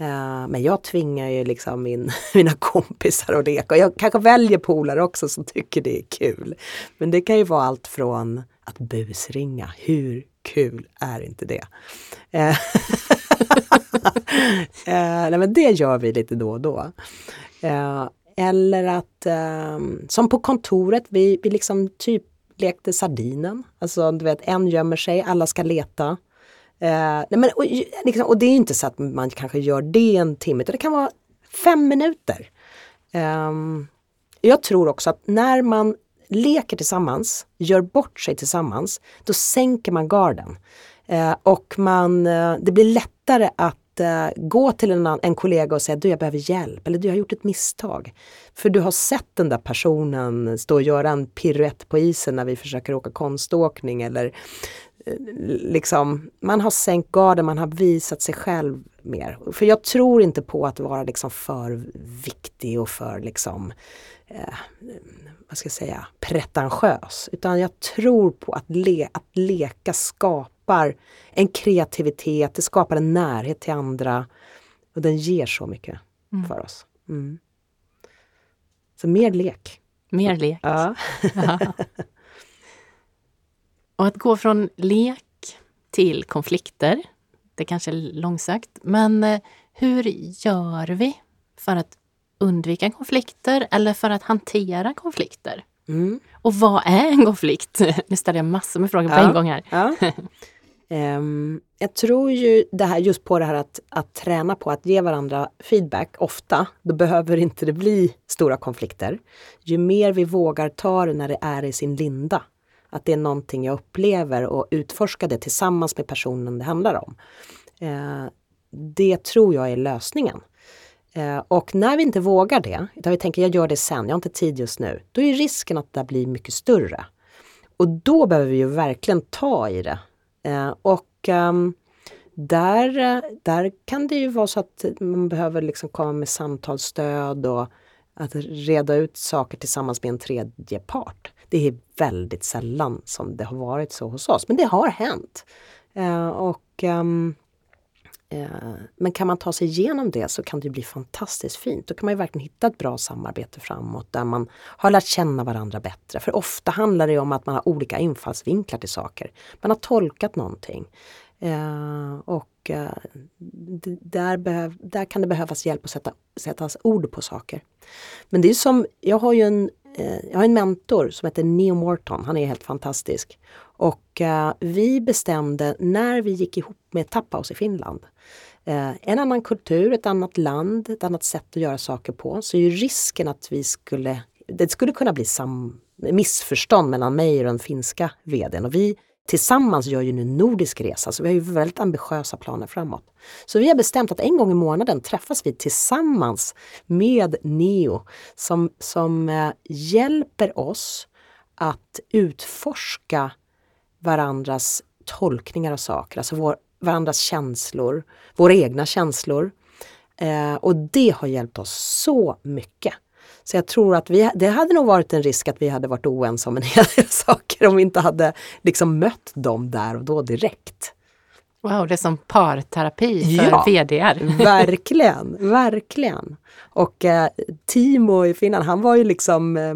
Uh, men jag tvingar ju liksom min, mina kompisar att leka. Och jag kanske väljer polare också som tycker det är kul. Men det kan ju vara allt från att busringa. Hur kul är inte det? Uh, uh, nej, men det gör vi lite då och då. eller att, ehm, som på kontoret, vi, vi liksom typ lekte sardinen. Alltså du vet, en gömmer sig, alla ska leta. Eh, nej men, och, liksom, och, det är inte så att man kanske gör det en timme, utan det kan vara fem minuter. Eh, jag tror också att när man leker tillsammans, gör bort sig tillsammans, då sänker man garden. Eh, och man, eh, det blir lättare att eh, gå till en, en kollega och säga du jag behöver hjälp eller du har gjort ett misstag. För du har sett den där personen stå och göra en piruett på isen när vi försöker åka konståkning eller liksom, man har sänkt garden, man har visat sig själv mer. För jag tror inte på att vara liksom för viktig och för liksom, eh, vad ska jag säga, pretentiös. Utan jag tror på att, le att leka skapar en kreativitet, det skapar en närhet till andra och den ger så mycket mm. för oss. Mm. Så mer lek. Mer lek. Ja. Och att gå från lek till konflikter, det kanske är långsökt, men eh, hur gör vi för att undvika konflikter eller för att hantera konflikter? Mm. Och vad är en konflikt? Nu ställer jag massor med frågor på ja, en gång här. Ja. Um, jag tror ju det här just på det här att, att träna på att ge varandra feedback ofta, då behöver inte det bli stora konflikter. Ju mer vi vågar ta det när det är i sin linda, att det är någonting jag upplever och utforska det tillsammans med personen det handlar om. Eh, det tror jag är lösningen. Eh, och när vi inte vågar det, utan vi tänker jag gör det sen, jag har inte tid just nu, då är risken att det blir mycket större. Och då behöver vi ju verkligen ta i det Eh, och um, där, eh, där kan det ju vara så att man behöver liksom komma med samtalsstöd och att reda ut saker tillsammans med en tredje part. Det är väldigt sällan som det har varit så hos oss, men det har hänt. Eh, och ehm, eh, Men kan man ta sig igenom det så kan det bli fantastiskt fint. Då kan man ju verkligen hitta ett bra samarbete framåt där man har lärt känna varandra bättre. För ofta handlar det om att man har olika infallsvinklar till saker. Man har tolkat någonting. Eh, och uh, där, behöv, där kan det behövas hjälp att sätta sättas ord på saker. Men det är som, jag har ju en, eh, jag har en mentor som heter Neo Morton, han är helt fantastisk. Och eh, vi bestämde när vi gick ihop med Tapaus i Finland eh, en annan kultur, ett annat land, ett annat sätt att göra saker på. Så är ju risken att vi skulle, det skulle kunna bli sam, missförstånd mellan mig och den finska vdn. Och vi tillsammans gör ju nu nordisk resa, så vi har ju väldigt ambitiösa planer framåt. Så vi har bestämt att en gång i månaden träffas vi tillsammans med Neo som, som eh, hjälper oss att utforska varandras tolkningar av saker, alltså vår, varandras känslor, våra egna känslor. Eh, och det har hjälpt oss så mycket. Så jag tror att vi, det hade nog varit en risk att vi hade varit oense om en hel del saker om vi inte hade liksom mött dem där och då direkt. Wow, det är som parterapi för ja, VDR. verkligen, verkligen. Och eh, Timo i Finland, han var ju liksom eh,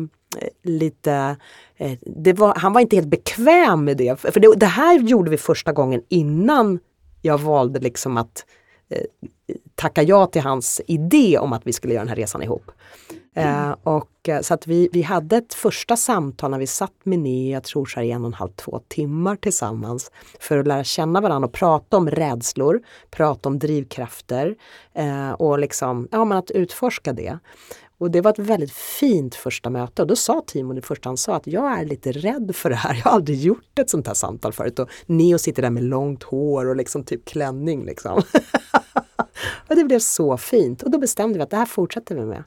lite eh, var, han var inte helt bekväm med det. För det, det, här gjorde vi första gången innan jag valde liksom att Eh, tacka ja till hans idé om att vi skulle göra den här resan ihop. Mm. Eh, och, eh, så att vi, vi hade ett första samtal när vi satt med Ni, jag tror så här en och en halv, två timmar tillsammans för att lära känna varandra och prata om rädslor, prata om drivkrafter eh, och liksom, ja men att utforska det. Och det var ett väldigt fint första möte och då sa Timo det första han sa att jag är lite rädd för det här. Jag har aldrig gjort ett sånt här samtal förut och Neo sitter där med långt hår och liksom typ klänning liksom. och det blev så fint och då bestämde vi att det här fortsätter vi med.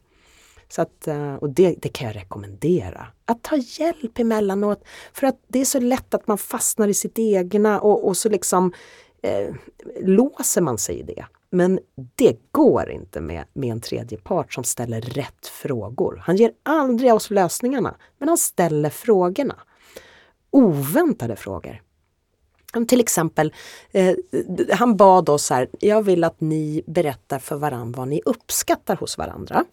Så att, eh, och det, det, kan jag rekommendera. Att ta hjälp emellanåt. För att det är så lätt att man fastnar i sitt egna och, och så liksom eh, låser man sig i det. Men det går inte med, med en tredje part som ställer rätt frågor. Han ger aldrig oss lösningarna, men han ställer frågorna. Oväntade frågor. Till exempel, eh, han bad oss här, jag vill att ni berättar för varandra vad ni uppskattar hos varandra.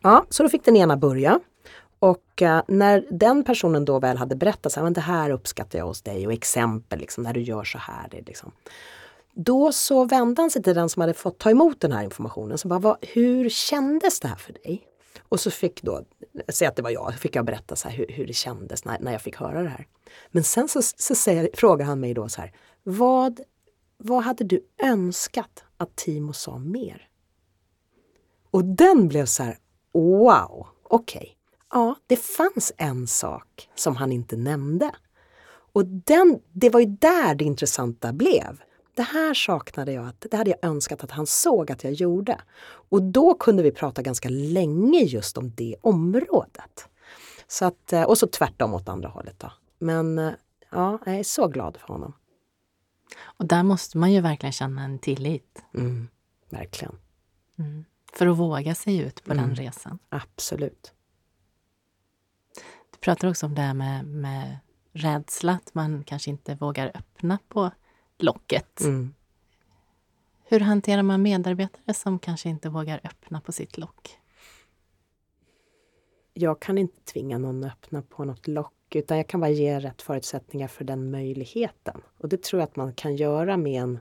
Ja, så då fick den ena börja. Och eh, när den personen då väl hade berättat, så här, men det här uppskattar jag hos dig och exempel liksom, när du gör så här. Det liksom. Då så vände han sig till den som hade fått ta emot den här informationen. Så bara, vad, hur kändes det här för dig? Och så fick då, säg att det var jag, fick jag berätta så hur, hur, det kändes när, när jag fick höra det här. Men sen så, så säger, frågar han mig då så här, vad, vad hade du önskat att Timo sa mer? Och den blev så här, wow, okej. Okay. Ja, det fanns en sak som han inte nämnde. Och den, det var ju där det intressanta blev det här saknade jag, att, det hade jag önskat att han såg att jag gjorde. Och då kunde vi prata ganska länge just om det området. Så att, eh, och så tvärtom åt andra hållet. Då. Men eh, ja, jag är så glad för honom. Och där måste man ju verkligen känna en tillit. Mm, verkligen. Mm. För att våga sig ut på mm. den resan. Absolut. Du pratar också om det här med, med rädsla, att man kanske inte vågar öppna på locket. Mm. Hur hanterar man medarbetare som kanske inte vågar öppna på sitt lock? Jag kan inte tvinga någon att öppna på något lock utan jag kan bara ge rätt förutsättningar för den möjligheten. Och det tror jag att man kan göra med en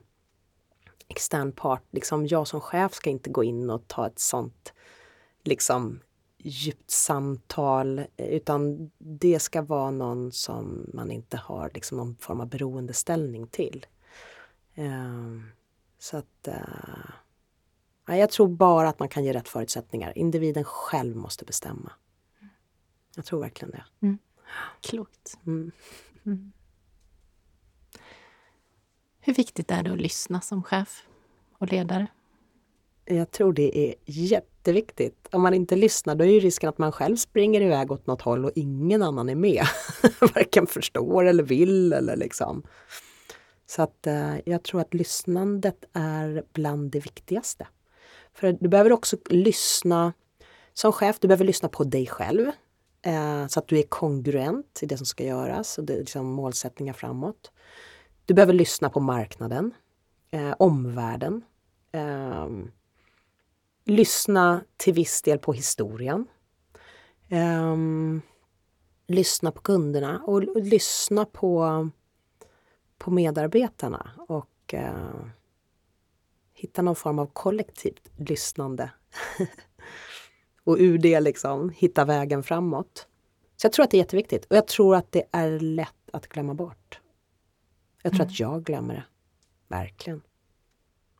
extern part. Liksom jag som chef ska inte gå in och ta ett sånt liksom djupt samtal utan det ska vara någon som man inte har liksom någon form av beroendeställning till. Eh, så att uh, jag tror bara att man kan ge rätt förutsättningar. Individen själv måste bestämma. Jag tror verkligen det. Mm. Klokt. Mm. Mm. Hur viktigt är det att lyssna som chef och ledare? Jag tror det är jätteviktigt. Om man inte lyssnar då är ju risken att man själv springer iväg åt något håll och ingen annan är med. Varken förstår eller vill eller liksom. Så att eh, jag tror att lyssnandet är bland det viktigaste. För du behöver också lyssna som chef, du behöver lyssna på dig själv. Eh, så att du är kongruent i det som ska göras och det liksom målsättningar framåt. Du behöver lyssna på marknaden, eh, omvärlden. Eh, lyssna till viss del på historien. Eh, lyssna på kunderna och, och, lyssna på, på medarbetarna och eh, hitta någon form av kollektivt lyssnande. och ur det liksom hitta vägen framåt. Så jag tror att det är jätteviktigt och jag tror att det är lätt att glömma bort. Jag tror mm. att jag glömmer det. Verkligen.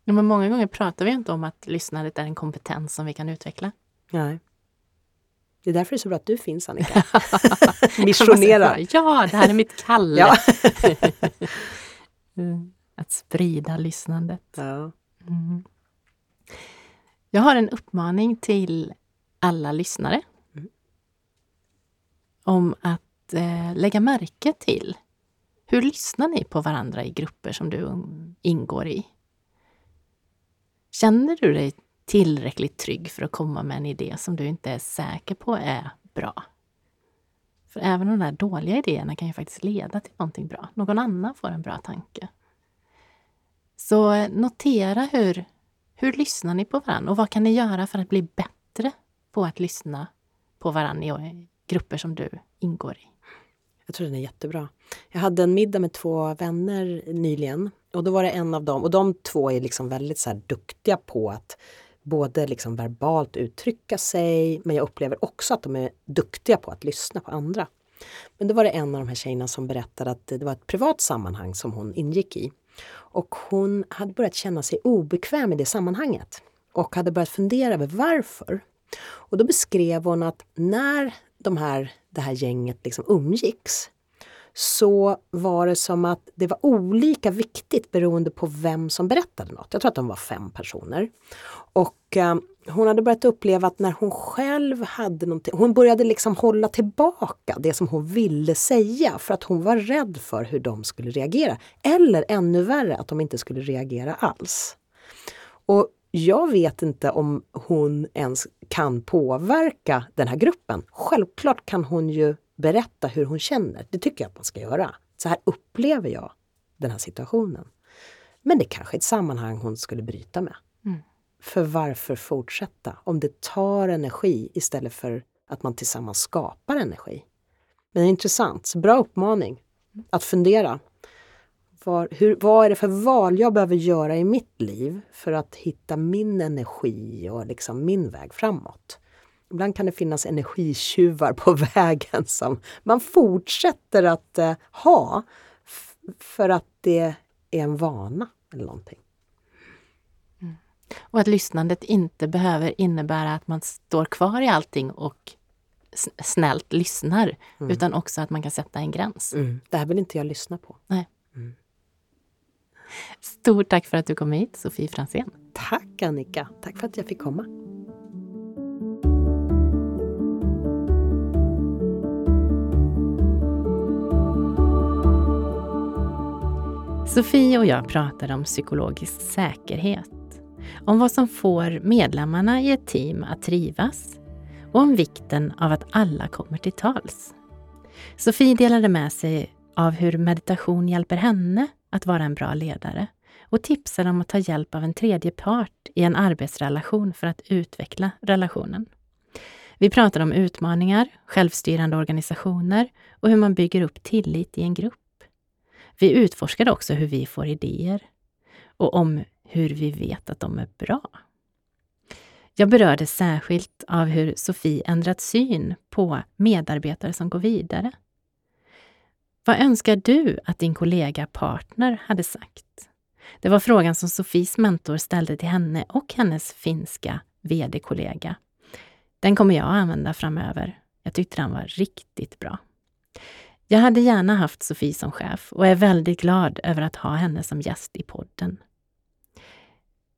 Ja, men många gånger pratar vi inte om att lyssnandet är en kompetens som vi kan utveckla. Nej. Det är därför det är så bra att du finns Annika. Missionerar. ja, det här är mitt kall. ja. att sprida lyssnandet. Ja. Mm. Jag har en uppmaning till alla lyssnare. Mm. Om att eh, lägga märke till hur lyssnar ni på varandra i grupper som du ingår i? Känner du dig tillräckligt trygg för att komma med en idé som du inte är säker på är bra? För även de där dåliga idéerna kan ju faktiskt leda till någonting bra. Någon annan får en bra tanke. Så eh, notera hur, hur lyssnar ni på varandra och vad kan ni göra för att bli bättre på att lyssna på varandra i eh, grupper som du ingår i? Jag tror den är jättebra. Jag hade en middag med två vänner nyligen och då var det en av dem och de två är liksom väldigt så här duktiga på att både liksom verbalt uttrycka sig men jag upplever också att de är duktiga på att lyssna på andra. Men då var det en av de här tjejerna som berättade att det var ett privat sammanhang som hon ingick i. Och hon hade börjat känna sig obekväm i det sammanhanget och hade börjat fundera över varför. Och då beskrev hon att när de här, det här gänget liksom umgicks så var det som att det var olika viktigt beroende på vem som berättade något. Jag tror att de var fem personer. Och eh, hon hade börjat uppleva att när hon själv hade någonting, hon började liksom hålla tillbaka det som hon ville säga för att hon var rädd för hur de skulle reagera. Eller ännu värre, att de inte skulle reagera alls. Och jag vet inte om hon ens kan påverka den här gruppen. Självklart kan hon ju berätta hur hon känner. Det tycker jag att man ska göra. Så här upplever jag den här situationen. Men det kanske är ett sammanhang hon skulle bryta med. För varför fortsätta om det tar energi istället för att man tillsammans skapar energi? Men det är intressant, så bra uppmaning att fundera. Var, hur, vad är det för val jag behöver göra i mitt liv för att hitta min energi och liksom min väg framåt? Ibland kan det finnas energitjuvar på vägen som man fortsätter att eh, ha för att det är en vana eller någonting. Och att lyssnandet inte behöver innebära att man står kvar i allting och snällt lyssnar, mm. utan också att man kan sätta en gräns. Mm. Det här vill inte jag lyssna på. Nej. Mm. Stort tack för att du kom hit, Sofie Fransén. Tack Annika! Tack för att jag fick komma. Sofie och jag pratade om psykologisk säkerhet, om vad som får medlemmarna i ett team att trivas och om vikten av att alla kommer till tals. Sofie delade med sig av hur meditation hjälper henne att vara en bra ledare och tipsade om att ta hjälp av en tredje part i en arbetsrelation för att utveckla relationen. Vi pratade om utmaningar, självstyrande organisationer och hur man bygger upp tillit i en grupp. Vi utforskade också hur vi får idéer och om hur vi vet att de är bra. Jag berörde särskilt av hur Sofie ändrat syn på medarbetare som går vidare. Vad önskar du att din kollega partner hade sagt? Det var frågan som Sofies mentor ställde till henne och hennes finska VD-kollega. Den kommer jag att använda framöver. Jag tyckte den var riktigt bra. Jag hade gärna haft Sofie som chef och är väldigt glad över att ha henne som gäst i podden.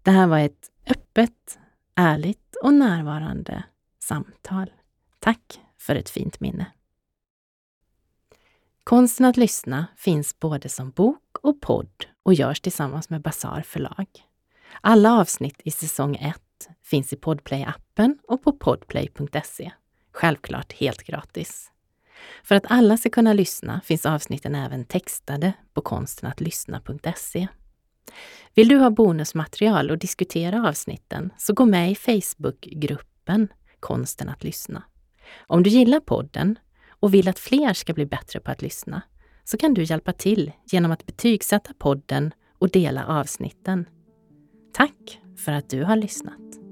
Det här var ett öppet, ärligt och närvarande samtal. Tack för ett fint minne. Konsten att lyssna finns både som bok och podd och görs tillsammans med Bazar förlag. Alla avsnitt i säsong 1 finns i Podplay-appen och på podplay.se. Självklart helt gratis. För att alla ska kunna lyssna finns avsnitten även textade på konstenatlyssna.se. Vill du ha bonusmaterial och diskutera avsnitten så gå med i Facebookgruppen Konsten att lyssna. Om du gillar podden och vill att fler ska bli bättre på att lyssna så kan du hjälpa till genom att betygsätta podden och dela avsnitten. Tack för att du har lyssnat!